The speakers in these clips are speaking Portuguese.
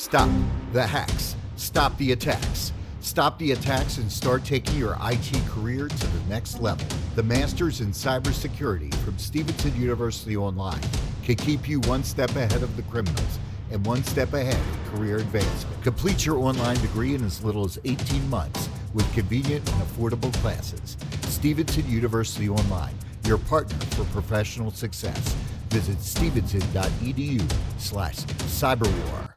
Stop the hacks. Stop the attacks. Stop the attacks and start taking your IT career to the next level. The Masters in Cybersecurity from Stevenson University Online can keep you one step ahead of the criminals and one step ahead of career advancement. Complete your online degree in as little as 18 months with convenient and affordable classes. Stevenson University Online, your partner for professional success. Visit stevenson.edu slash cyberwar.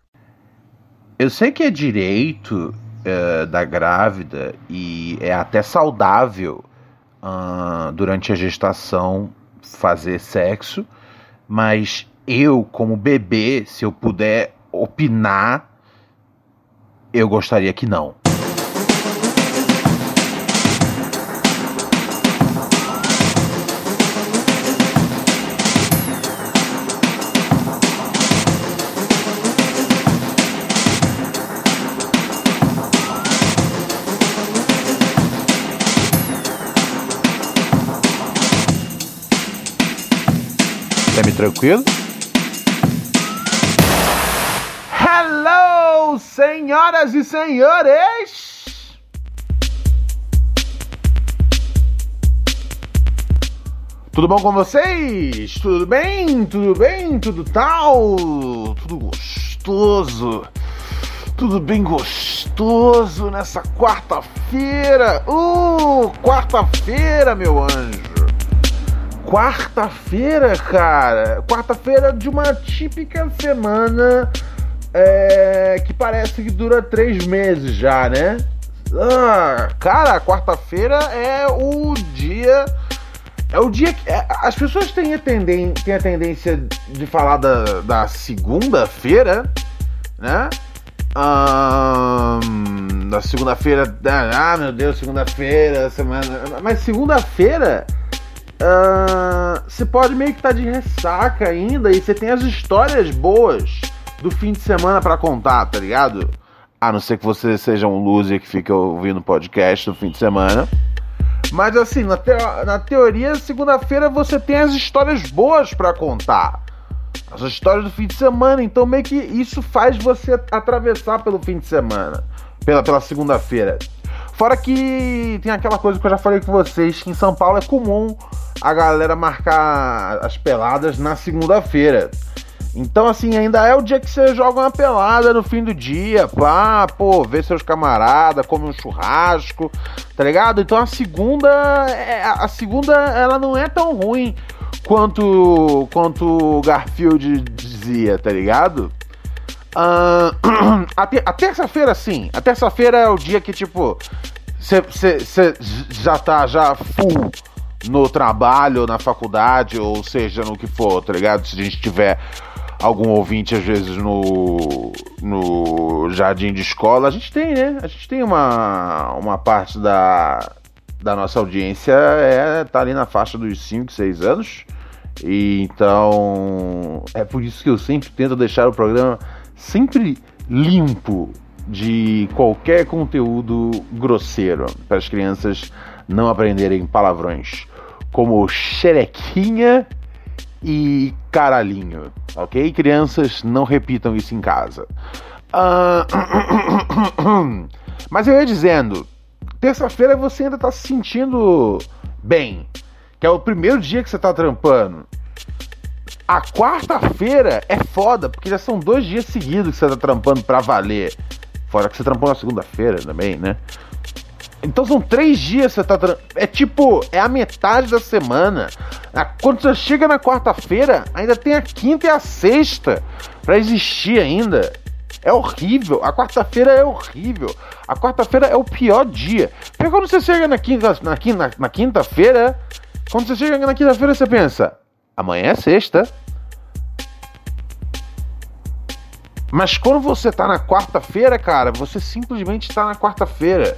Eu sei que é direito uh, da grávida e é até saudável uh, durante a gestação fazer sexo, mas eu, como bebê, se eu puder opinar, eu gostaria que não. Tranquilo? Hello, senhoras e senhores! Tudo bom com vocês? Tudo bem? Tudo bem? Tudo tal? Tudo gostoso? Tudo bem gostoso nessa quarta-feira? Uh, quarta-feira, meu anjo! Quarta-feira, cara. Quarta-feira de uma típica semana é, que parece que dura três meses já, né? Ah, cara, quarta-feira é o dia. É o dia que. É, as pessoas têm a, tenden, têm a tendência de falar da, da segunda-feira, né? Um, da segunda-feira. Ah, meu Deus, segunda-feira, semana. Mas segunda-feira você pode meio que estar tá de ressaca ainda e você tem as histórias boas do fim de semana para contar, tá ligado? A não ser que você seja um loser que fica ouvindo podcast no fim de semana. Mas assim, na, te na teoria, segunda-feira você tem as histórias boas para contar. As histórias do fim de semana. Então meio que isso faz você atravessar pelo fim de semana. Pela, pela segunda-feira. Fora que tem aquela coisa que eu já falei com vocês, que em São Paulo é comum a galera marcar as peladas na segunda-feira. Então, assim, ainda é o dia que você joga uma pelada no fim do dia, pá, pô, vê seus camaradas, come um churrasco, tá ligado? Então a segunda, é, a segunda, ela não é tão ruim quanto, quanto o Garfield dizia, tá ligado? Uh, a, te, a terça-feira, sim. A terça-feira é o dia que, tipo, você já tá já full no trabalho, na faculdade, ou seja, no que for, tá ligado? Se a gente tiver algum ouvinte, às vezes, no, no jardim de escola, a gente tem, né? A gente tem uma, uma parte da, da nossa audiência é tá ali na faixa dos 5, 6 anos. E então é por isso que eu sempre tento deixar o programa sempre limpo de qualquer conteúdo grosseiro para as crianças não aprenderem palavrões como xerequinha e caralhinho, ok? Crianças, não repitam isso em casa. Uh... Mas eu ia dizendo, terça-feira você ainda tá se sentindo bem, que é o primeiro dia que você tá trampando. A quarta-feira é foda, porque já são dois dias seguidos que você tá trampando pra valer. Fora que você trampou na segunda-feira também, né? Então são três dias que você tá. É tipo, é a metade da semana. Quando você chega na quarta-feira, ainda tem a quinta e a sexta para existir ainda. É horrível. A quarta-feira é horrível. A quarta-feira é o pior dia. Porque quando você chega na quinta, na quinta, na quinta-feira, quando você chega na quinta-feira, você pensa: amanhã é sexta. Mas quando você tá na quarta-feira, cara, você simplesmente está na quarta-feira.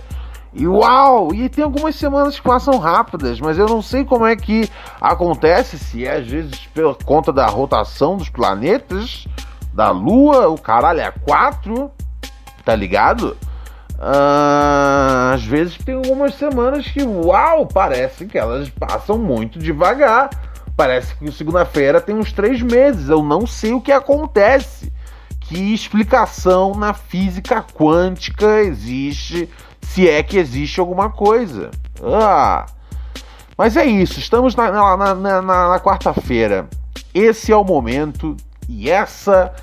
E uau! E tem algumas semanas que passam rápidas, mas eu não sei como é que acontece, se é às vezes pela conta da rotação dos planetas, da Lua, o caralho é quatro, tá ligado? Uh, às vezes tem algumas semanas que, uau, parece que elas passam muito devagar. Parece que segunda-feira tem uns três meses. Eu não sei o que acontece que explicação na física quântica existe, se é que existe alguma coisa. Ah, mas é isso, estamos na, na, na, na quarta-feira. Esse é o momento e essa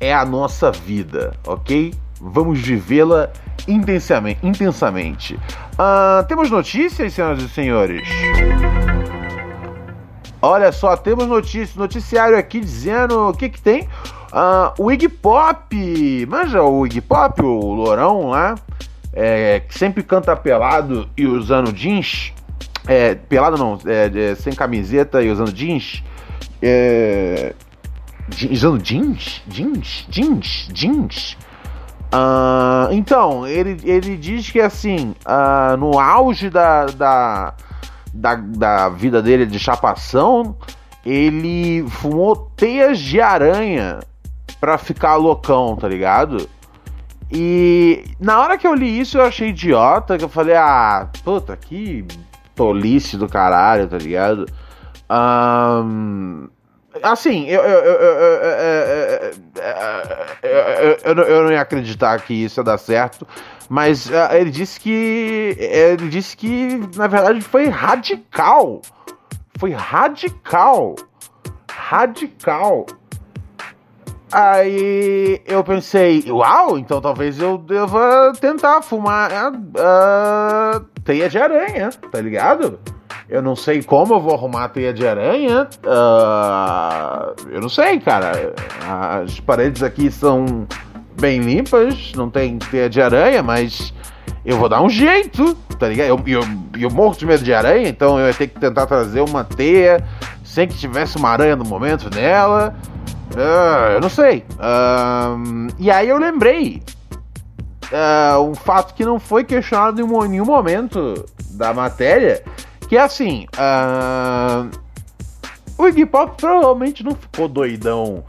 é a nossa vida, ok? Vamos vivê-la intensamente. intensamente. Uh, temos notícias, senhoras e senhores? Olha só, temos notícias, noticiário aqui dizendo o que que tem. Uh, o Iggy Pop, manja o Iggy Pop, o Lourão lá, é, que sempre canta pelado e usando jeans. É, pelado não, é, é, sem camiseta e usando jeans. É, usando jeans? Jeans? Jeans? Jeans? Uh, então, ele, ele diz que assim, uh, no auge da, da, da, da, vida dele de chapação, ele fumou teias de aranha pra ficar loucão, tá ligado? E na hora que eu li isso eu achei idiota, que eu falei, ah, puta, que tolice do caralho, tá ligado? Um, assim, eu, eu, eu, eu, não ia acreditar que isso ia dar certo, mas ele disse que. Ele disse que, na verdade, foi radical. Foi radical. Radical. Aí eu pensei, uau, então talvez eu deva tentar fumar uh, teia de aranha, tá ligado? Eu não sei como eu vou arrumar a teia de aranha. Uh, eu não sei, cara. As paredes aqui são bem limpas, não tem teia de aranha, mas eu vou dar um jeito, tá ligado? Eu, eu, eu morro de medo de aranha, então eu ia ter que tentar trazer uma teia sem que tivesse uma aranha no momento nela. Uh, eu não sei. Uh, e aí eu lembrei uh, um fato que não foi questionado em nenhum momento da matéria, que é assim, uh, o Iggy Pop provavelmente não ficou doidão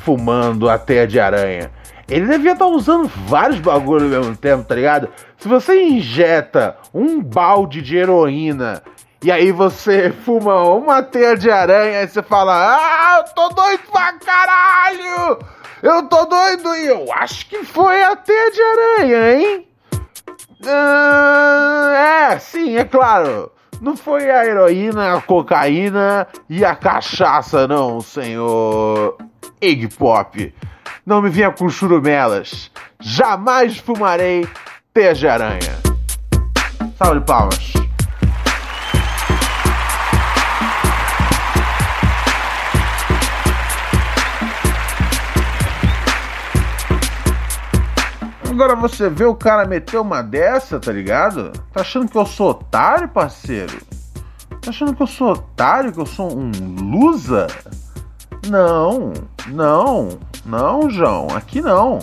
fumando a teia de aranha. Ele devia estar tá usando vários bagulhos ao mesmo tempo, tá ligado? Se você injeta um balde de heroína e aí você fuma uma teia de aranha e você fala: Ah, eu tô doido pra caralho! Eu tô doido e eu acho que foi a teia de aranha, hein? Ah, é, sim, é claro. Não foi a heroína, a cocaína e a cachaça, não, senhor Iggy Pop. Não me vinha com churumelas. Jamais fumarei teia de aranha. Salve palmas. Agora você vê o cara meter uma dessa, tá ligado? Tá achando que eu sou otário, parceiro? Tá achando que eu sou otário, que eu sou um loser? Não, não, não, João, aqui não.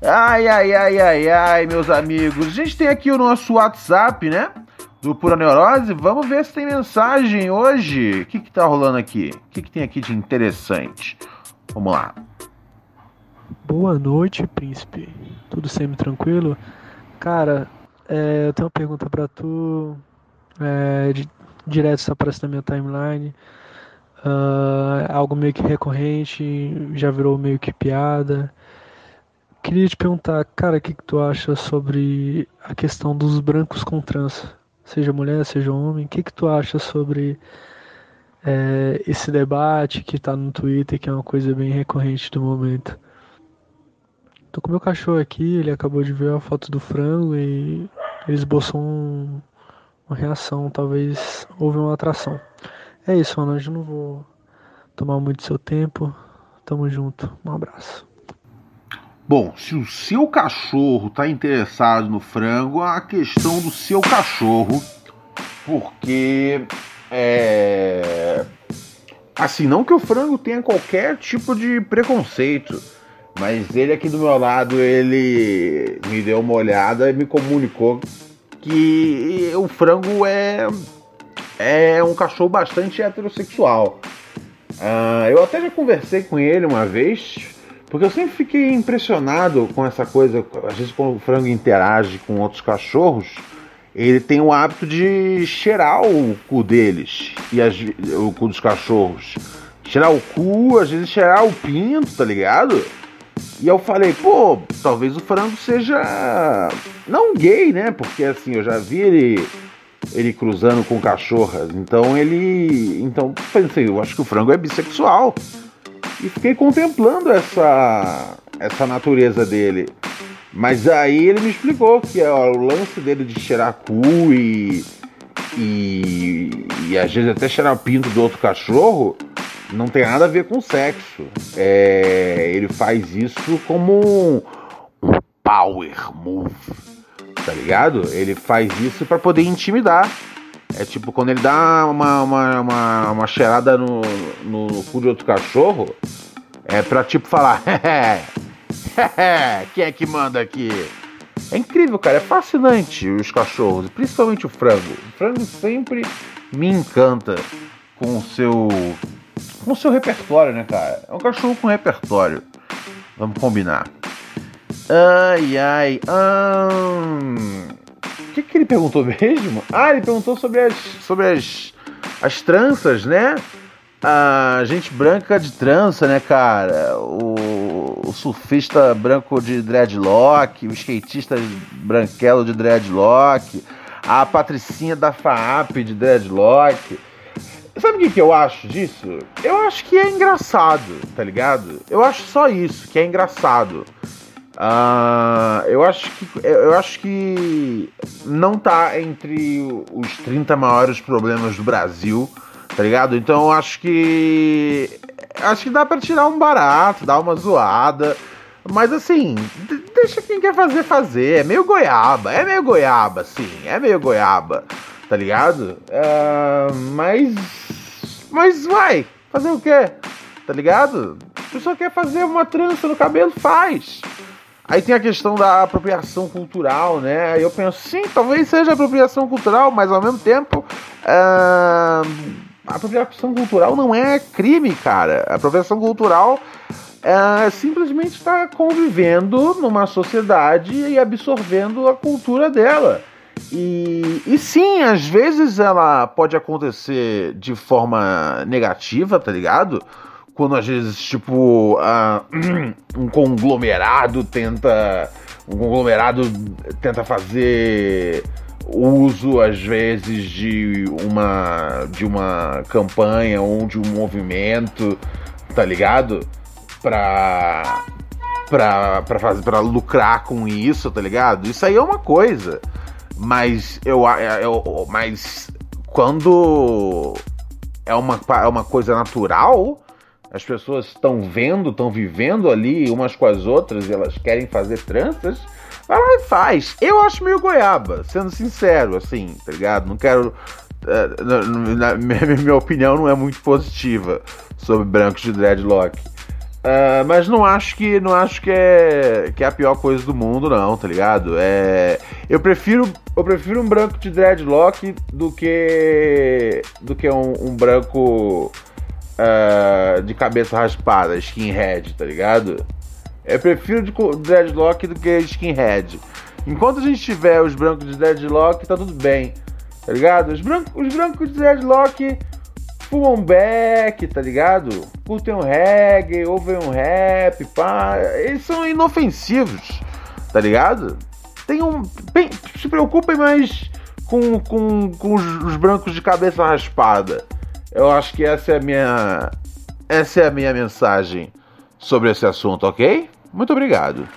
Ai, ai, ai, ai, ai, meus amigos. A gente tem aqui o nosso WhatsApp, né? Do Pura Neurose. Vamos ver se tem mensagem hoje. O que que tá rolando aqui? O que que tem aqui de interessante? Vamos lá. Boa noite, príncipe. Tudo sempre tranquilo? Cara, é, eu tenho uma pergunta para tu. É, de, direto só aparece na minha timeline. Uh, algo meio que recorrente, já virou meio que piada. Queria te perguntar, cara, o que, que tu acha sobre a questão dos brancos com trans? Seja mulher, seja homem, o que, que tu acha sobre é, esse debate que tá no Twitter, que é uma coisa bem recorrente do momento? Tô com meu cachorro aqui, ele acabou de ver a foto do frango e ele esboçou um, uma reação, talvez houve uma atração. É isso, mano, hoje não vou tomar muito seu tempo. Tamo junto, um abraço. Bom, se o seu cachorro tá interessado no frango, a questão do seu cachorro, porque é assim, não que o frango tenha qualquer tipo de preconceito, mas ele aqui do meu lado, ele me deu uma olhada e me comunicou que o frango é, é um cachorro bastante heterossexual. Uh, eu até já conversei com ele uma vez, porque eu sempre fiquei impressionado com essa coisa. Às vezes, quando o frango interage com outros cachorros, ele tem o hábito de cheirar o cu deles e as, o cu dos cachorros. Cheirar o cu, às vezes cheirar o pinto, tá ligado? E eu falei, pô, talvez o frango seja não gay, né? Porque assim, eu já vi ele ele cruzando com cachorras. Então ele, então pensei, eu acho que o frango é bissexual. E fiquei contemplando essa essa natureza dele. Mas aí ele me explicou que ó, o lance dele de cheirar cu e, e, e às vezes até cheirar o pinto do outro cachorro não tem nada a ver com sexo. É, ele faz isso como um power move, tá ligado? Ele faz isso para poder intimidar. É tipo quando ele dá uma, uma, uma, uma cheirada no, no cu de outro cachorro, é pra tipo falar, quem é que manda aqui? É incrível, cara, é fascinante os cachorros, principalmente o frango. O frango sempre me encanta com o seu com o seu repertório, né, cara? É um cachorro com repertório. Vamos combinar. Ai, ai. Hum... O que, que ele perguntou mesmo? Ah, ele perguntou sobre as, sobre as, as tranças, né? A gente branca de trança, né, cara? O, o surfista branco de dreadlock, o skatista branquelo de dreadlock, a patricinha da FAAP de dreadlock. Sabe o que, que eu acho disso? Eu acho que é engraçado, tá ligado? Eu acho só isso, que é engraçado. Uh, eu acho que eu acho que não tá entre os 30 maiores problemas do Brasil, tá ligado? Então acho que acho que dá para tirar um barato, dar uma zoada, mas assim, deixa quem quer fazer fazer. É meio goiaba, é meio goiaba, sim, é meio goiaba tá ligado? Uh, mas. Mas vai! Fazer o quê? Tá ligado? A pessoa quer fazer uma trança no cabelo, faz! Aí tem a questão da apropriação cultural, né? Eu penso, sim, talvez seja apropriação cultural, mas ao mesmo tempo. Uh, a apropriação cultural não é crime, cara. A apropriação cultural é simplesmente estar tá convivendo numa sociedade e absorvendo a cultura dela. E, e sim, às vezes ela pode acontecer de forma negativa, tá ligado? Quando às vezes, tipo, uh, um conglomerado tenta. Um conglomerado tenta fazer uso, às vezes, de uma, de uma campanha ou de um movimento, tá ligado? Pra, pra, pra, fazer, pra lucrar com isso, tá ligado? Isso aí é uma coisa. Mas eu, eu mas quando é uma, é uma coisa natural, as pessoas estão vendo, estão vivendo ali umas com as outras e elas querem fazer tranças, vai lá e faz. Eu acho meio goiaba, sendo sincero, assim, tá ligado? Não quero. É, na, minha opinião não é muito positiva sobre brancos de dreadlock. Uh, mas não acho que não acho que é que é a pior coisa do mundo não, tá ligado? É, eu prefiro eu prefiro um branco de dreadlock do que do que um, um branco uh, de cabeça raspada, skinhead, tá ligado? Eu prefiro de dreadlock do que skinhead. Enquanto a gente tiver os brancos de dreadlock, tá tudo bem, tá ligado? Os brancos, os brancos de dreadlock fumam back, tá ligado? Curtem um reggae, ouvem um rap, pá. Eles são inofensivos, tá ligado? Tem um. Bem, se preocupem mais com, com, com os, os brancos de cabeça raspada. Eu acho que essa é a minha. Essa é a minha mensagem sobre esse assunto, ok? Muito obrigado.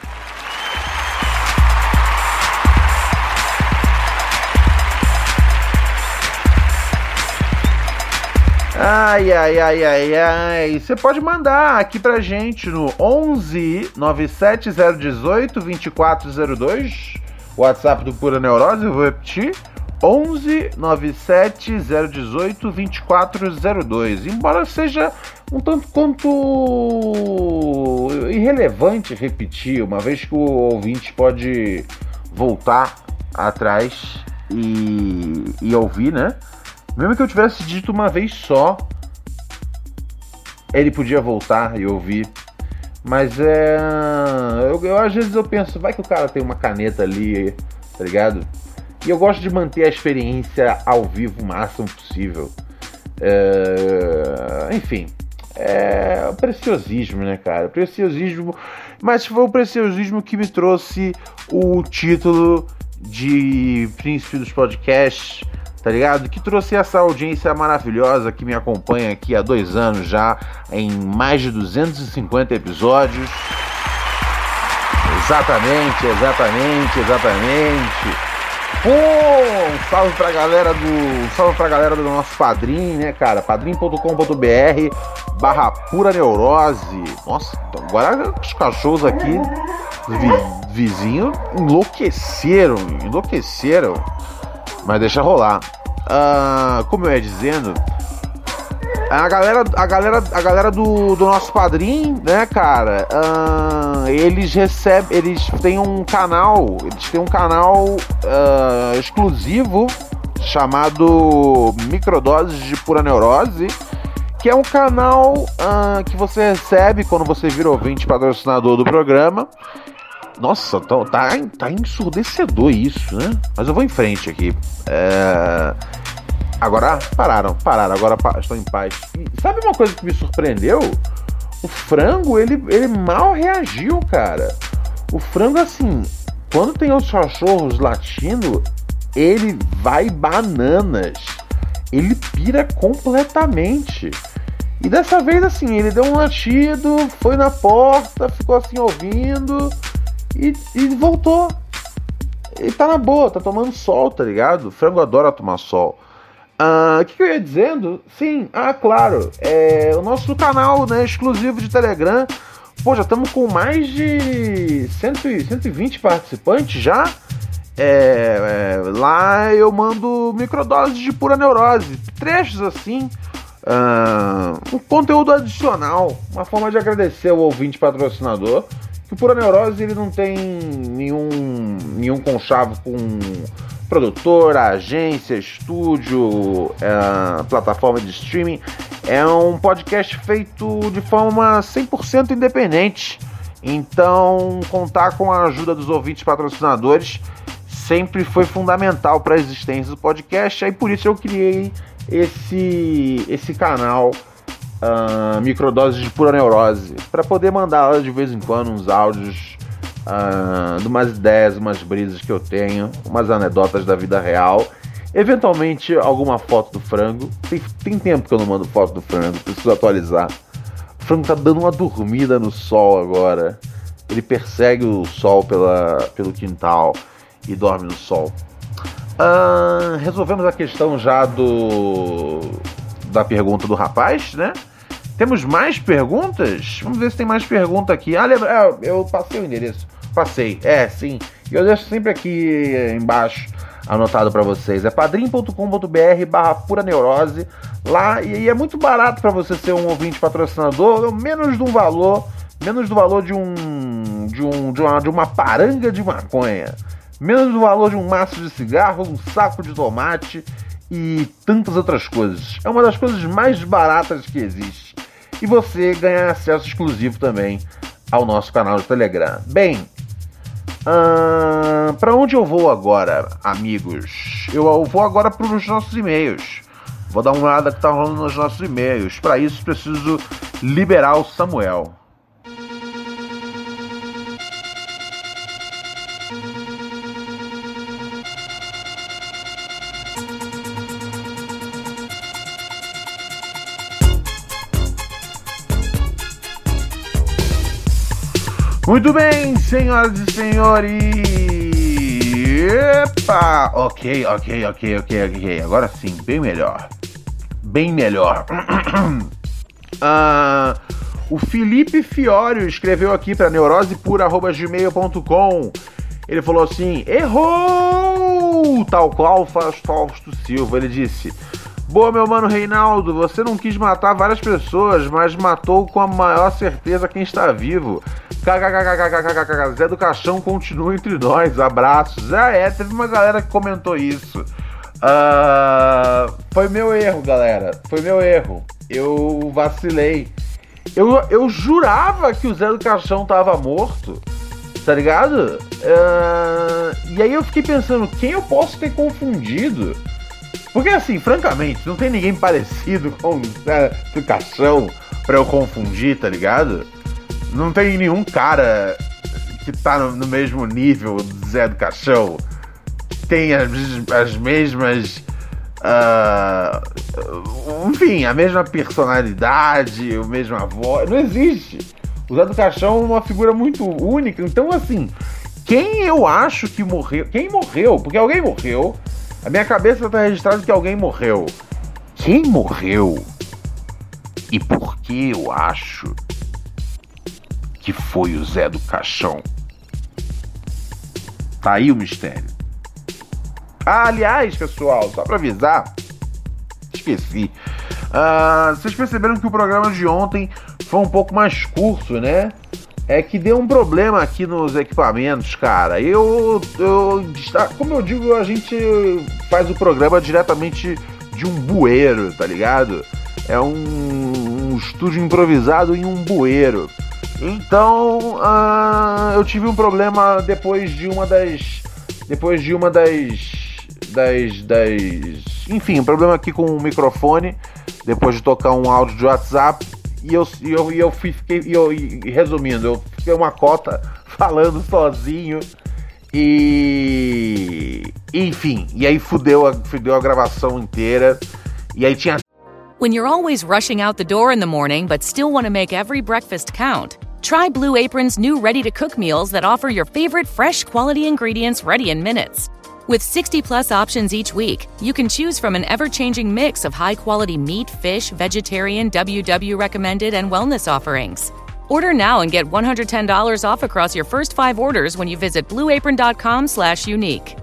Ai, ai, ai, ai, ai. Você pode mandar aqui pra gente no 11 97018 2402, WhatsApp do Pura Neurose, eu vou repetir. 11 97018 2402. Embora seja um tanto quanto irrelevante repetir, uma vez que o ouvinte pode voltar atrás e, e ouvir, né? Mesmo que eu tivesse dito uma vez só, ele podia voltar e ouvir. Mas é. Eu, eu, às vezes eu penso, vai que o cara tem uma caneta ali, tá ligado? E eu gosto de manter a experiência ao vivo o máximo possível. É... Enfim, é preciosismo, né, cara? Preciosismo mas foi o preciosismo que me trouxe o título de Príncipe dos Podcasts, tá ligado? Que trouxe essa audiência maravilhosa que me acompanha aqui há dois anos já, em mais de 250 episódios. Exatamente, exatamente, exatamente. Um salve pra galera do. Salve pra galera do nosso padrinho, né, cara? padrim.com.br barra pura neurose. Nossa, agora os cachorros aqui, vi, vizinho, enlouqueceram, enlouqueceram. Mas deixa rolar. Uh, como eu ia dizendo, a galera, a galera, a galera do, do nosso padrinho, né, cara? Uh, eles recebem, eles têm um canal, eles têm um canal uh, exclusivo chamado Microdoses de Pura Neurose, que é um canal uh, que você recebe quando você vira ouvinte patrocinador do programa. Nossa, tá, tá, tá ensurdecedor isso, né? Mas eu vou em frente aqui. É Agora pararam, pararam, agora estão em paz. E sabe uma coisa que me surpreendeu? O frango, ele, ele mal reagiu, cara. O frango, assim, quando tem os cachorros latindo, ele vai bananas. Ele pira completamente. E dessa vez, assim, ele deu um latido, foi na porta, ficou assim ouvindo e, e voltou. Ele tá na boa, tá tomando sol, tá ligado? O frango adora tomar sol. Ah, o que, que, eu ia dizendo? Sim, ah, claro. É, o nosso canal né, exclusivo de Telegram. Pô, já estamos com mais de 100, 120 participantes já. É, é, lá eu mando microdoses de pura neurose, trechos assim, uh, um conteúdo adicional, uma forma de agradecer ao ouvinte patrocinador. Que o Pura Neurose ele não tem nenhum, nenhum conchavo com produtora, agência, estúdio, é, plataforma de streaming. É um podcast feito de forma 100% independente. Então, contar com a ajuda dos ouvintes patrocinadores sempre foi fundamental para a existência do podcast. Aí por isso eu criei esse, esse canal uh, Microdoses de Pura Neurose para poder mandar de vez em quando uns áudios uh, de umas ideias, umas brisas que eu tenho, umas anedotas da vida real. Eventualmente, alguma foto do frango. Tem, tem tempo que eu não mando foto do frango, preciso atualizar. O frango tá dando uma dormida no sol agora. Ele persegue o sol pela, pelo quintal e dorme no sol. Uh, resolvemos a questão já do da pergunta do rapaz, né? Temos mais perguntas? Vamos ver se tem mais pergunta aqui. Ah, lembra, é, eu passei o endereço. Passei, é, sim. E eu deixo sempre aqui embaixo anotado para vocês. É padrim.com.br barra pura neurose. Lá, e, é muito barato para você ser um ouvinte patrocinador, menos de um valor, menos do valor de um de, um, de, uma, de uma paranga de maconha, menos do valor de um maço de cigarro, um saco de tomate e tantas outras coisas. É uma das coisas mais baratas que existe. E você ganha acesso exclusivo também ao nosso canal de Telegram. Bem, Para onde eu vou agora, amigos? Eu vou agora para os nossos e-mails. Vou dar uma olhada que tá rolando nos nossos e-mails. Para isso preciso liberar o Samuel. Muito bem, senhoras e senhores. Epa! Ok, ok, ok, ok, ok. Agora sim, bem melhor. Bem melhor. uh, o Felipe Fiório escreveu aqui para neurosepura.gmail.com. Ele falou assim: errou! Tal qual Fausto Silva. Ele disse. Boa, meu mano Reinaldo, você não quis matar várias pessoas, mas matou com a maior certeza quem está vivo. KKKKKKKK, Zé do Caixão continua entre nós, abraços. Ah, é, teve uma galera que comentou isso. Uh, foi meu erro, galera. Foi meu erro. Eu vacilei. Eu, eu jurava que o Zé do Caixão tava morto, tá ligado? Uh, e aí eu fiquei pensando, quem eu posso ter confundido? Porque assim, francamente, não tem ninguém parecido com o Zé do Caixão pra eu confundir, tá ligado? Não tem nenhum cara que tá no, no mesmo nível do Zé do Caixão. Tem as, as mesmas. Uh, enfim, a mesma personalidade, a mesma voz. Não existe. O Zé do Caixão é uma figura muito única. Então, assim, quem eu acho que morreu. Quem morreu? Porque alguém morreu. A minha cabeça tá registrado que alguém morreu. Quem morreu? E por que eu acho que foi o Zé do Caixão? Tá aí o mistério. Ah, aliás, pessoal, só para avisar, esqueci. Uh, vocês perceberam que o programa de ontem foi um pouco mais curto, né? É que deu um problema aqui nos equipamentos, cara. Eu, eu, como eu digo, a gente faz o programa diretamente de um bueiro, tá ligado? É um, um estúdio improvisado em um bueiro. Então, uh, eu tive um problema depois de uma das, depois de uma das das, das. Enfim, um problema aqui com o microfone, depois de tocar um áudio de WhatsApp. E eu, e eu, e eu fiquei. E eu, e, resumindo, eu fiquei uma cota falando sozinho. E. Enfim, e aí fudeu a, fudeu a gravação inteira. E aí tinha. When you're always rushing out the door in the morning, but still want to make every breakfast count, try Blue Apron's new ready to cook meals that offer your favorite fresh quality ingredients ready in minutes. With 60 plus options each week, you can choose from an ever changing mix of high quality meat, fish, vegetarian, WW recommended, and wellness offerings. Order now and get $110 off across your first five orders when you visit blueapron.com slash unique.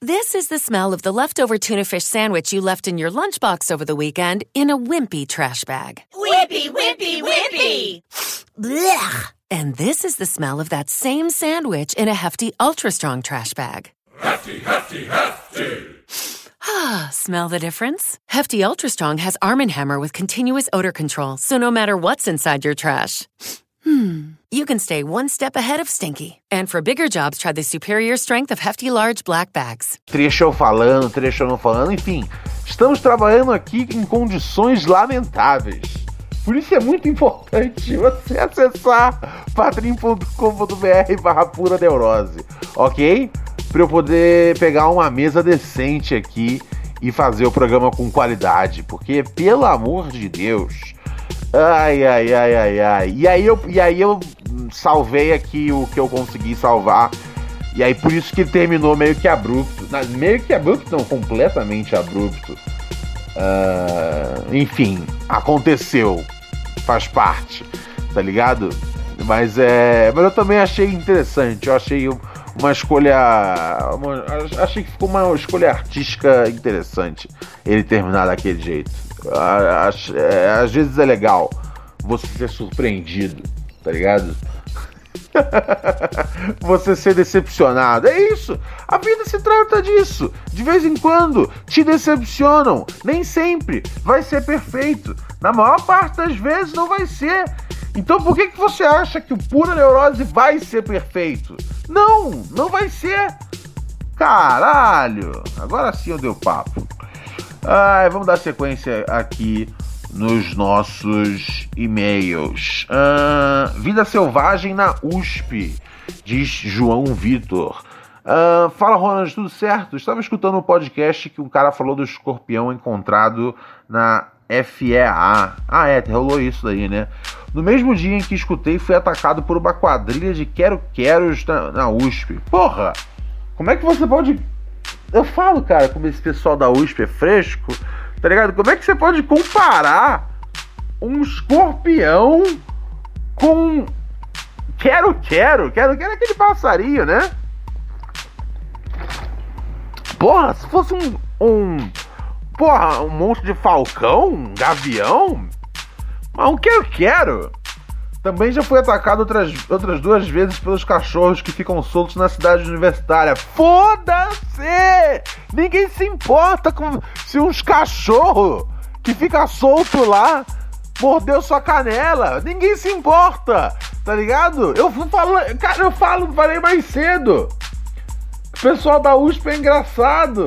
This is the smell of the leftover tuna fish sandwich you left in your lunchbox over the weekend in a wimpy trash bag. Wimpy, wimpy, wimpy! Blech! And this is the smell of that same sandwich in a hefty, ultra strong trash bag. Hefty, hefty, hefty! Ah, smell the difference? Hefty Ultra Strong has Arm & Hammer with continuous odor control, so no matter what's inside your trash, hmm, you can stay one step ahead of stinky. And for bigger jobs, try the superior strength of Hefty Large Black Bags. Trecho falando, trecho não falando, enfim, estamos trabalhando aqui em condições lamentáveis. Por isso é muito importante você acessar padrim.com.br barra pura neurose, ok? Para eu poder pegar uma mesa decente aqui e fazer o programa com qualidade, porque pelo amor de Deus, ai ai ai ai ai. E aí eu e aí eu salvei aqui o que eu consegui salvar. E aí por isso que terminou meio que abrupto, meio que abrupto, não, completamente abrupto. Uh, enfim, aconteceu faz parte, tá ligado? Mas é. Mas eu também achei interessante. Eu achei uma escolha. Uma, achei que ficou uma escolha artística interessante ele terminar daquele jeito. Às, é, às vezes é legal você ser surpreendido, tá ligado? você ser decepcionado. É isso. A vida se trata disso. De vez em quando te decepcionam. Nem sempre vai ser perfeito. Na maior parte das vezes não vai ser. Então por que, que você acha que o pura neurose vai ser perfeito? Não, não vai ser. Caralho! Agora sim eu dei o papo. Ai, vamos dar sequência aqui nos nossos e-mails. Uh, Vida Selvagem na USP, diz João Vitor. Uh, fala, Ronald, tudo certo? Estava escutando um podcast que um cara falou do escorpião encontrado na FEA. Ah, é, rolou isso daí, né? No mesmo dia em que escutei, fui atacado por uma quadrilha de quero-queros na, na USP. Porra! Como é que você pode. Eu falo, cara, como esse pessoal da USP é fresco, tá ligado? Como é que você pode comparar um escorpião com. Quero-quero? Quero-quero é aquele passarinho, né? Porra, se fosse um, um Porra, um monstro de falcão? Um gavião? Mas o que eu quero? Também já foi atacado outras, outras duas vezes pelos cachorros que ficam soltos na cidade universitária. Foda-se! Ninguém se importa com se uns cachorros que fica solto lá mordeu sua canela. Ninguém se importa, tá ligado? Eu falo, cara, eu falo, falei mais cedo. O pessoal da USP é engraçado.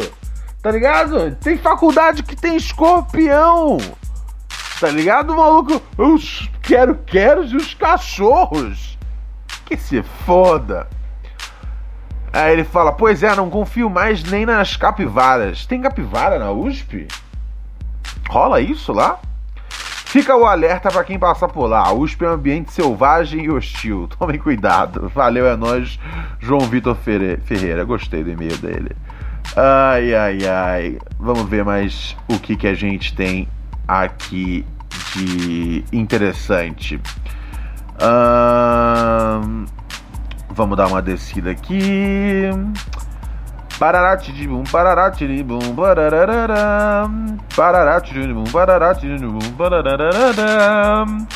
Tá ligado? Tem faculdade que tem escorpião. Tá ligado, maluco? Os quero queros e os cachorros. Que se foda. Aí ele fala: Pois é, não confio mais nem nas capivaras. Tem capivara na USP? Rola isso lá? Fica o alerta para quem passar por lá. A USP é um ambiente selvagem e hostil. Tomem cuidado. Valeu, é nós, João Vitor Ferreira. Gostei do e-mail dele. Ai, ai, ai. Vamos ver mais o que, que a gente tem aqui de interessante. Um, vamos dar uma descida aqui. Pararatiribum, pararatiribum, pararararam. Pararatiribum, pararatiribum, pararararam.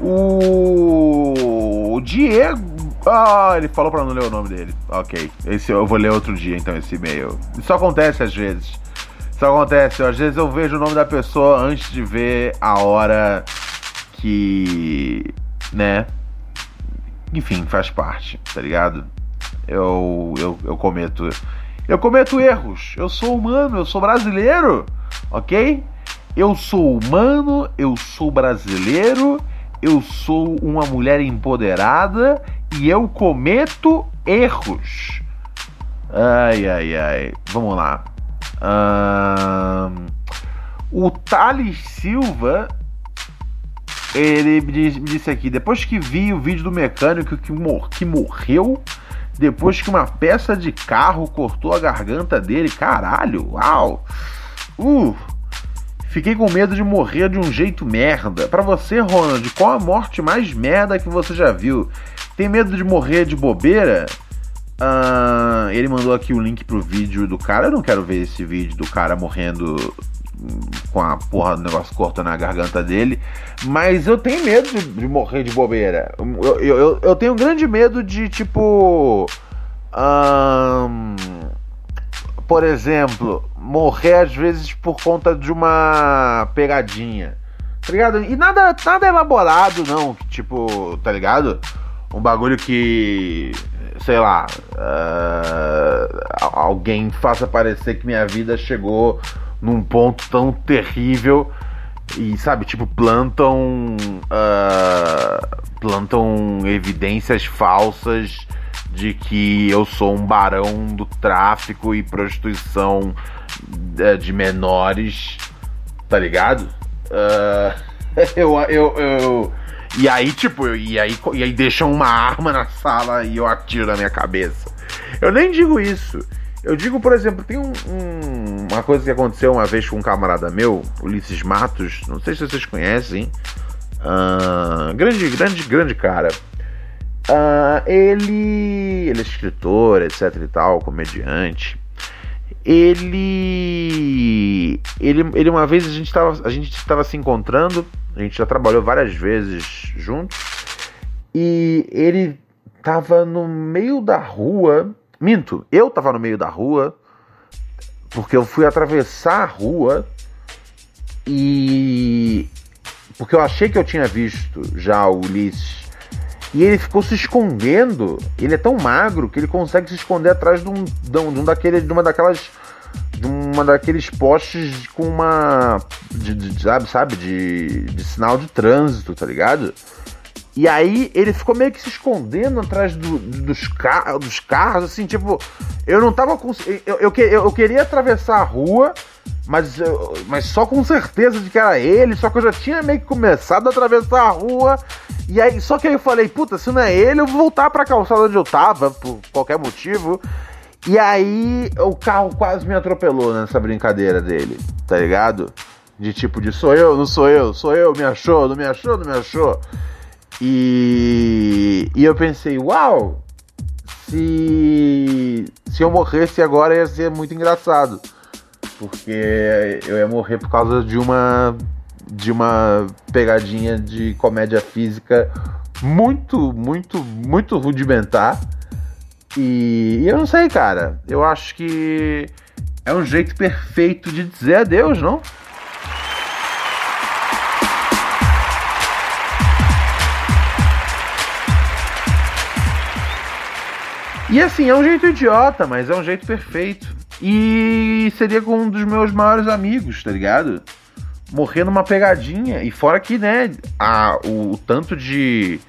O Diego. Ah, ele falou para não ler o nome dele. Ok. Esse eu vou ler outro dia, então, esse e-mail. Isso acontece às vezes. Isso acontece. Às vezes eu vejo o nome da pessoa antes de ver a hora que. né? Enfim, faz parte, tá ligado? Eu, eu, eu cometo eu cometo erros. Eu sou humano, eu sou brasileiro, ok? Eu sou humano, eu sou brasileiro, eu sou uma mulher empoderada e eu cometo erros. Ai, ai, ai. Vamos lá. o Thales Silva ele me disse aqui, depois que vi o vídeo do mecânico que, mor que morreu depois que uma peça de carro cortou a garganta dele. Caralho, uau! Uh! Fiquei com medo de morrer de um jeito merda. Para você, Ronald, qual a morte mais merda que você já viu? Tem medo de morrer de bobeira? Uh, ele mandou aqui o link pro vídeo do cara. Eu não quero ver esse vídeo do cara morrendo com a porra do negócio cortando na garganta dele. Mas eu tenho medo de, de morrer de bobeira. Eu, eu, eu, tenho um grande medo de, tipo. por exemplo, morrer às vezes por conta de uma pegadinha. Tá ligado? E nada, nada elaborado, não. Tipo, tá ligado? Um bagulho que. Sei lá. Uh, alguém faça parecer que minha vida chegou num ponto tão terrível e sabe tipo plantam uh, plantam evidências falsas de que eu sou um barão do tráfico e prostituição uh, de menores tá ligado? Uh, eu, eu, eu e aí tipo e aí e aí deixam uma arma na sala e eu atiro na minha cabeça. Eu nem digo isso eu digo, por exemplo, tem um, um, uma coisa que aconteceu uma vez com um camarada meu, Ulisses Matos, não sei se vocês conhecem. Uh, grande, grande, grande cara. Uh, ele, ele é escritor, etc e tal, comediante. Ele, ele, ele uma vez a gente estava a gente estava se encontrando, a gente já trabalhou várias vezes juntos e ele estava no meio da rua Minto, eu tava no meio da rua, porque eu fui atravessar a rua e. Porque eu achei que eu tinha visto já o Ulisses. E ele ficou se escondendo. Ele é tão magro que ele consegue se esconder atrás de um, de um, daquele, de uma daquelas. De uma daqueles postes com uma. De, de, sabe, sabe? De, de sinal de trânsito, tá ligado? E aí ele ficou meio que se escondendo atrás do, dos, car dos carros, assim, tipo, eu não tava com. Eu, eu, eu, queria atravessar a rua, mas, mas só com certeza de que era ele, só que eu já tinha meio que começado a atravessar a rua. E aí, só que aí eu falei, puta, se não é ele, eu vou voltar pra calçada onde eu tava, por qualquer motivo. E aí o carro quase me atropelou nessa brincadeira dele, tá ligado? De tipo, de sou eu, não sou eu, sou eu, me achou, não me achou, não me achou. E, e eu pensei, uau, se, se eu morresse agora ia ser muito engraçado. Porque eu ia morrer por causa de uma de uma pegadinha de comédia física muito, muito, muito rudimentar. E, e eu não sei, cara. Eu acho que é um jeito perfeito de dizer adeus, não? E assim, é um jeito idiota, mas é um jeito perfeito. E seria com um dos meus maiores amigos, tá ligado? morrer numa pegadinha. E fora que, né, a, o, o tanto de,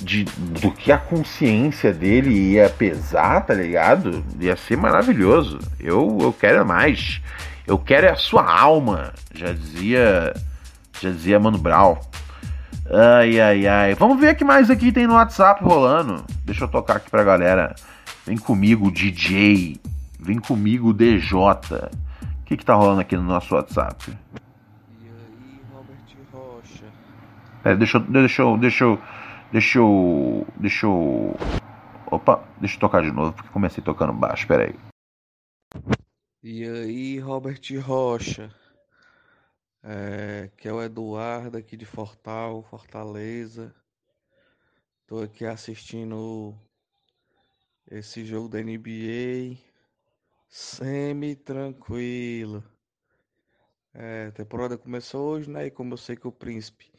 de. do que a consciência dele ia pesar, tá ligado? Ia ser maravilhoso. Eu, eu quero mais. Eu quero é a sua alma, já dizia. Já dizia Mano Brown. Ai, ai, ai. Vamos ver o que mais aqui tem no WhatsApp rolando. Deixa eu tocar aqui pra galera. Vem comigo, DJ. Vem comigo, DJ. O que que tá rolando aqui no nosso WhatsApp? E aí, Robert Rocha? Pera, deixa eu. Deixa eu. Deixa eu. Deixa eu. Deixa eu. Opa, deixa eu tocar de novo, porque comecei tocando baixo, pera aí. E aí, Robert Rocha? É, que é o Eduardo aqui de Fortal, Fortaleza. Tô aqui assistindo esse jogo da NBA semi-tranquilo. É, a temporada começou hoje, né? E como eu sei que o Príncipe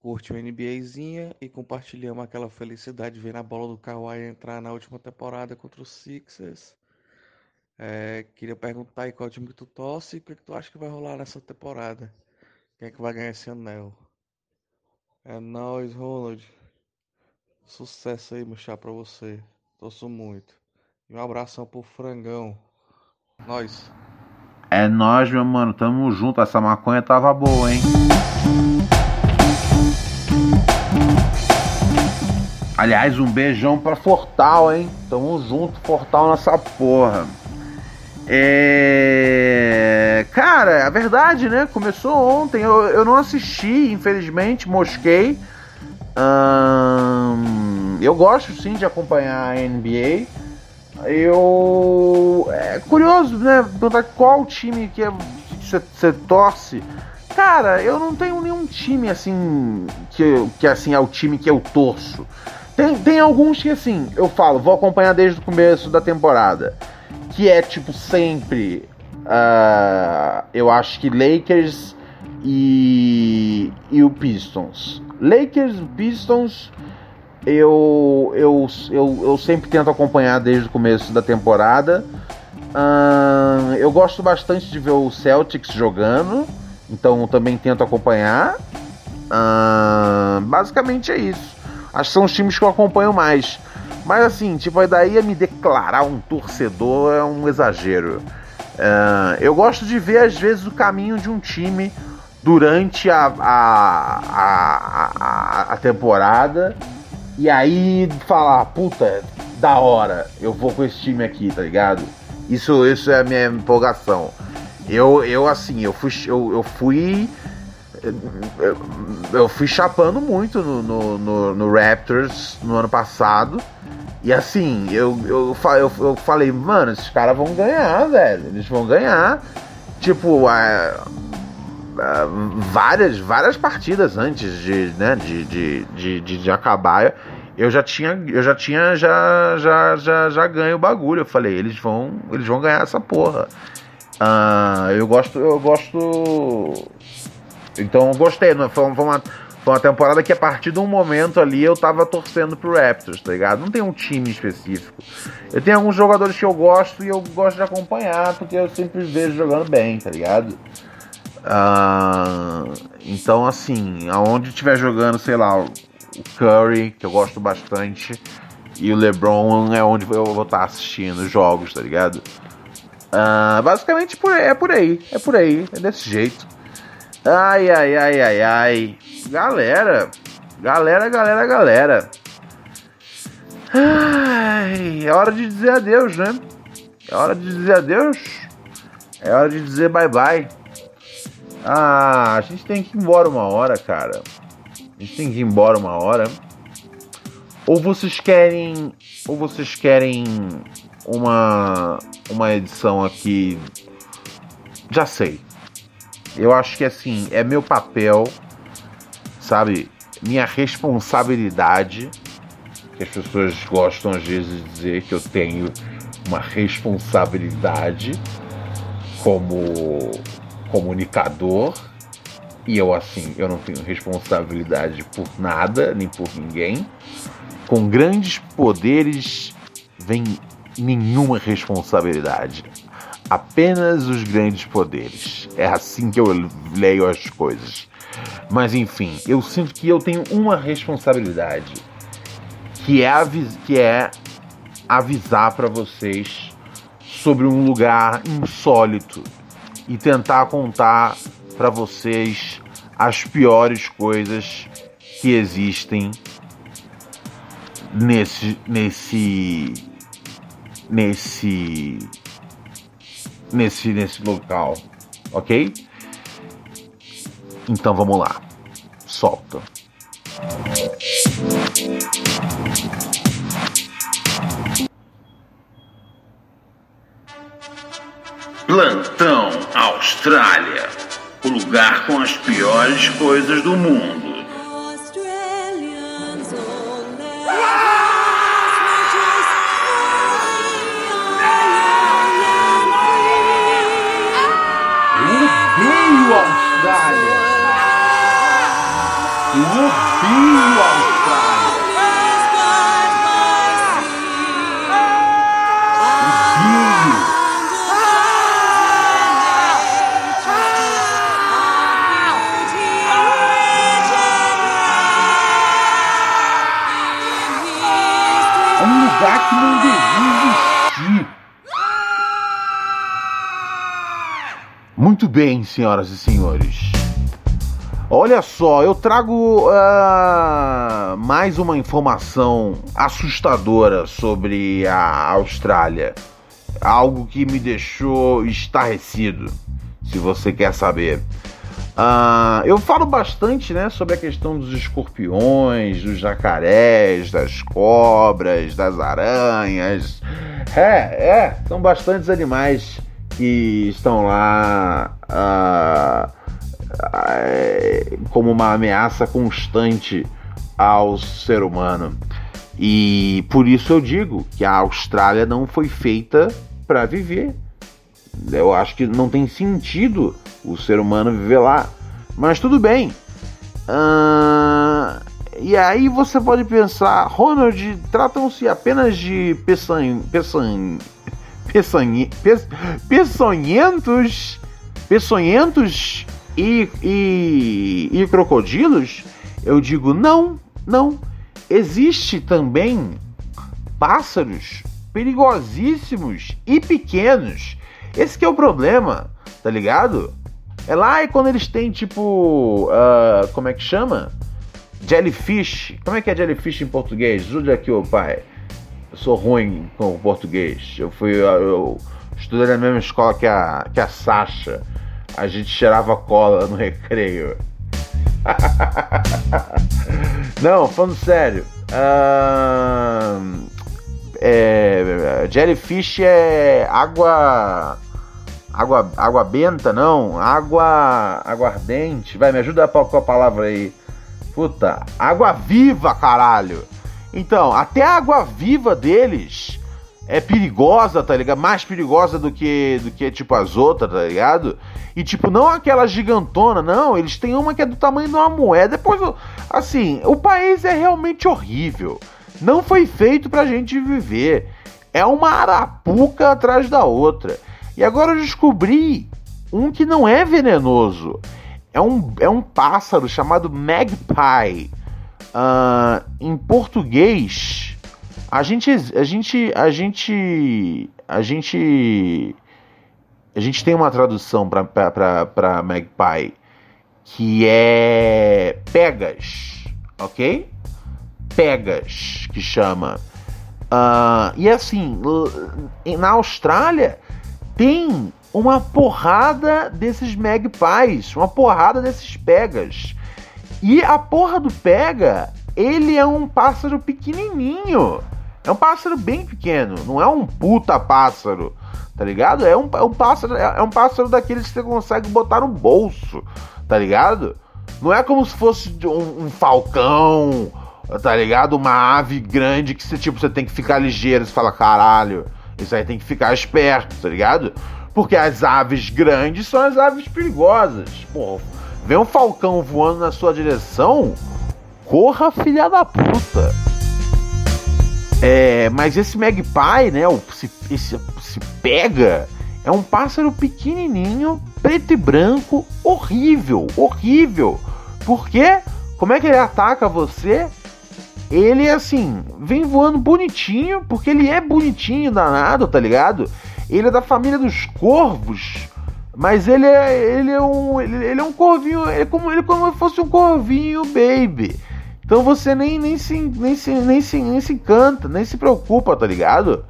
curte uma NBAzinha e compartilhamos aquela felicidade de ver a bola do Kawhi entrar na última temporada contra os Sixers. É, queria perguntar aí qual time que tu torce e o que, que tu acha que vai rolar nessa temporada. Quem é que vai ganhar esse anel? É nóis, Ronald. Sucesso aí, meu chá, pra você. Torço muito. E um abração pro Frangão. Nós. É nós, meu mano, tamo junto. Essa maconha tava boa, hein? Aliás, um beijão pra Fortal, hein? Tamo junto, Fortal nessa porra. É. Cara, a verdade, né? Começou ontem. Eu, eu não assisti, infelizmente, mosquei. Eu gosto sim de acompanhar a NBA. Eu. É curioso, né? Perguntar qual time que você torce. Cara, eu não tenho nenhum time assim. Que, que assim é o time que eu torço. Tem, tem alguns que assim, eu falo, vou acompanhar desde o começo da temporada. Que é tipo sempre. Uh, eu acho que Lakers e, e o Pistons. Lakers, Pistons, eu, eu, eu, eu sempre tento acompanhar desde o começo da temporada. Uh, eu gosto bastante de ver o Celtics jogando, então também tento acompanhar. Uh, basicamente é isso. Acho que são os times que eu acompanho mais. Mas assim, tipo, daí me declarar um torcedor é um exagero. Uh, eu gosto de ver, às vezes, o caminho de um time durante a, a, a, a, temporada e aí falar, puta, da hora, eu vou com esse time aqui, tá ligado? Isso, isso é a minha empolgação. Eu, eu assim, eu fui, eu, eu fui eu fui chapando muito no, no, no, no, Raptors no ano passado. E assim, eu, eu, eu, eu falei, mano, esses caras vão ganhar, velho. Eles vão ganhar. Tipo, a, a, várias, várias partidas antes de, né, de, de, de, de, de acabar. Eu já tinha, eu já tinha já, já, já, já ganho o bagulho. Eu falei, eles vão, eles vão ganhar essa porra. Uh, eu gosto, eu gosto então gostei, foi uma, foi uma temporada que a partir de um momento ali eu tava torcendo pro Raptors, tá ligado? Não tem um time específico. Eu tenho alguns jogadores que eu gosto e eu gosto de acompanhar, porque eu sempre vejo jogando bem, tá ligado? Uh, então, assim, aonde estiver jogando, sei lá, o Curry, que eu gosto bastante, e o LeBron é onde eu vou estar tá assistindo jogos, tá ligado? Uh, basicamente é por aí, é por aí, é desse jeito. Ai, ai, ai, ai, ai. Galera, galera, galera, galera. Ai, é hora de dizer adeus, né? É hora de dizer adeus. É hora de dizer bye bye. Ah, a gente tem que ir embora uma hora, cara. A gente tem que ir embora uma hora. Ou vocês querem. Ou vocês querem uma. Uma edição aqui. Já sei. Eu acho que assim, é meu papel, sabe? Minha responsabilidade. Que as pessoas gostam às vezes de dizer que eu tenho uma responsabilidade como comunicador. E eu assim, eu não tenho responsabilidade por nada, nem por ninguém. Com grandes poderes vem nenhuma responsabilidade. Apenas os grandes poderes. É assim que eu leio as coisas. Mas enfim, eu sinto que eu tenho uma responsabilidade, que é, que é avisar para vocês sobre um lugar insólito e tentar contar para vocês as piores coisas que existem nesse nesse nesse nesse nesse local, ok? Então vamos lá, solta. Plantão Austrália o lugar com as piores coisas do mundo. Senhoras e senhores. Olha só, eu trago uh, mais uma informação assustadora sobre a Austrália. Algo que me deixou estarrecido, se você quer saber. Uh, eu falo bastante né, sobre a questão dos escorpiões, dos jacarés, das cobras, das aranhas. É, é, são bastantes animais que estão lá uh, uh, como uma ameaça constante ao ser humano. E por isso eu digo que a Austrália não foi feita para viver. Eu acho que não tem sentido o ser humano viver lá. Mas tudo bem. Uh, e aí você pode pensar, Ronald, tratam-se apenas de peçanha, peçanha, peçonhe, peçonhentos, peçonhentos e, e, e crocodilos? Eu digo não, não. Existe também pássaros perigosíssimos e pequenos. Esse que é o problema, tá ligado? É lá e quando eles têm tipo, uh, como é que chama? Jellyfish. Como é que é jellyfish em português? Ajude aqui, ô pai. Sou ruim com o português. Eu fui. Eu estudei na mesma escola que a, que a Sasha. A gente cheirava cola no recreio. Não, falando sério. Uh, é, jellyfish é água. Água, água benta, não. Água aguardente. Vai, me ajuda com a palavra aí. Puta, água viva, caralho. Então, até a água viva deles é perigosa, tá ligado? Mais perigosa do que, do que tipo, as outras, tá ligado? E, tipo, não aquela gigantona, não. Eles têm uma que é do tamanho de uma moeda. Depois, assim, o país é realmente horrível. Não foi feito pra gente viver. É uma arapuca atrás da outra. E agora eu descobri um que não é venenoso. É um, é um pássaro chamado magpie. Uh, em português, a gente, a gente, a gente, a gente, a gente tem uma tradução para magpie que é pegas, ok? Pegas que chama. Uh, e assim, na Austrália tem uma porrada desses magpies, uma porrada desses pegas. E a porra do pega, ele é um pássaro pequenininho. É um pássaro bem pequeno, não é um puta pássaro, tá ligado? É um, é um pássaro, é, é um pássaro daqueles que você consegue botar no bolso, tá ligado? Não é como se fosse um, um falcão, tá ligado? Uma ave grande que você, tipo, você tem que ficar ligeiro, você fala, caralho, isso aí tem que ficar esperto, tá ligado? Porque as aves grandes são as aves perigosas. Pô, vem um falcão voando na sua direção, corra, filha da puta. É, mas esse Magpie, né, esse, esse, esse pega, É um pássaro pequenininho, preto e branco, horrível, horrível. Por quê? Como é que ele ataca você? Ele, assim, vem voando bonitinho, porque ele é bonitinho, danado, tá ligado? Ele é da família dos corvos, mas ele é, ele é um, ele, ele é um corvinho, é como ele é como se fosse um corvinho baby. Então você nem, nem, se, nem, se, nem, se, nem se encanta, nem se preocupa, tá ligado?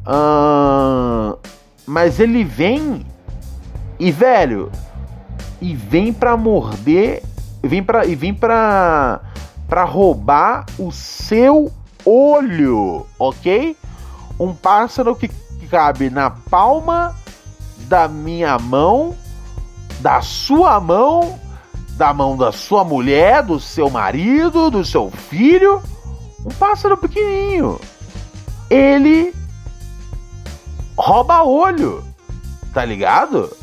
Uh, mas ele vem e, velho, e vem pra morder, vem pra, e vem pra, pra roubar o seu olho, ok? Um pássaro que cabe na palma da minha mão, da sua mão da mão da sua mulher, do seu marido, do seu filho, um pássaro pequenininho. Ele rouba olho, tá ligado?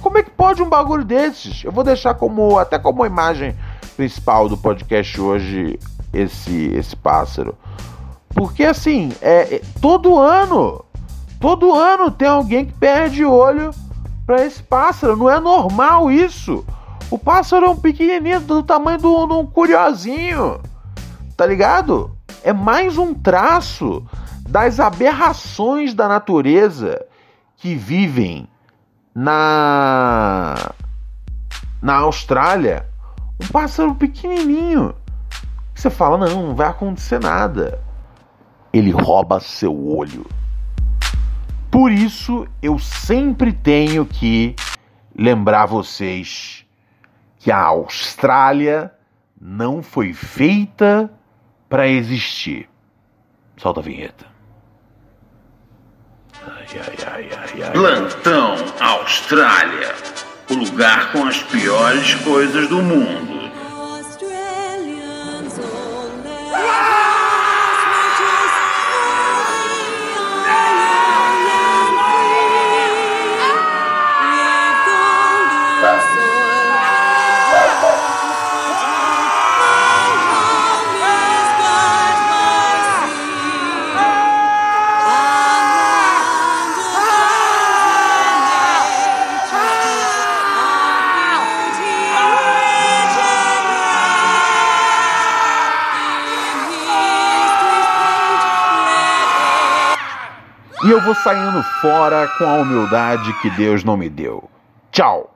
Como é que pode um bagulho desses? Eu vou deixar como até como imagem principal do podcast hoje esse esse pássaro. Porque assim, é, é todo ano, todo ano tem alguém que perde olho para esse pássaro. Não é normal isso. O pássaro é um pequenininho do tamanho de um curiosinho. Tá ligado? É mais um traço das aberrações da natureza que vivem na na Austrália. Um pássaro pequenininho. Você fala, não, não vai acontecer nada. Ele rouba seu olho. Por isso eu sempre tenho que lembrar vocês que a Austrália não foi feita para existir. Solta a vinheta. Ai, ai, ai, Plantão Austrália o lugar com as piores coisas do mundo. E eu vou saindo fora com a humildade que Deus não me deu. Tchau!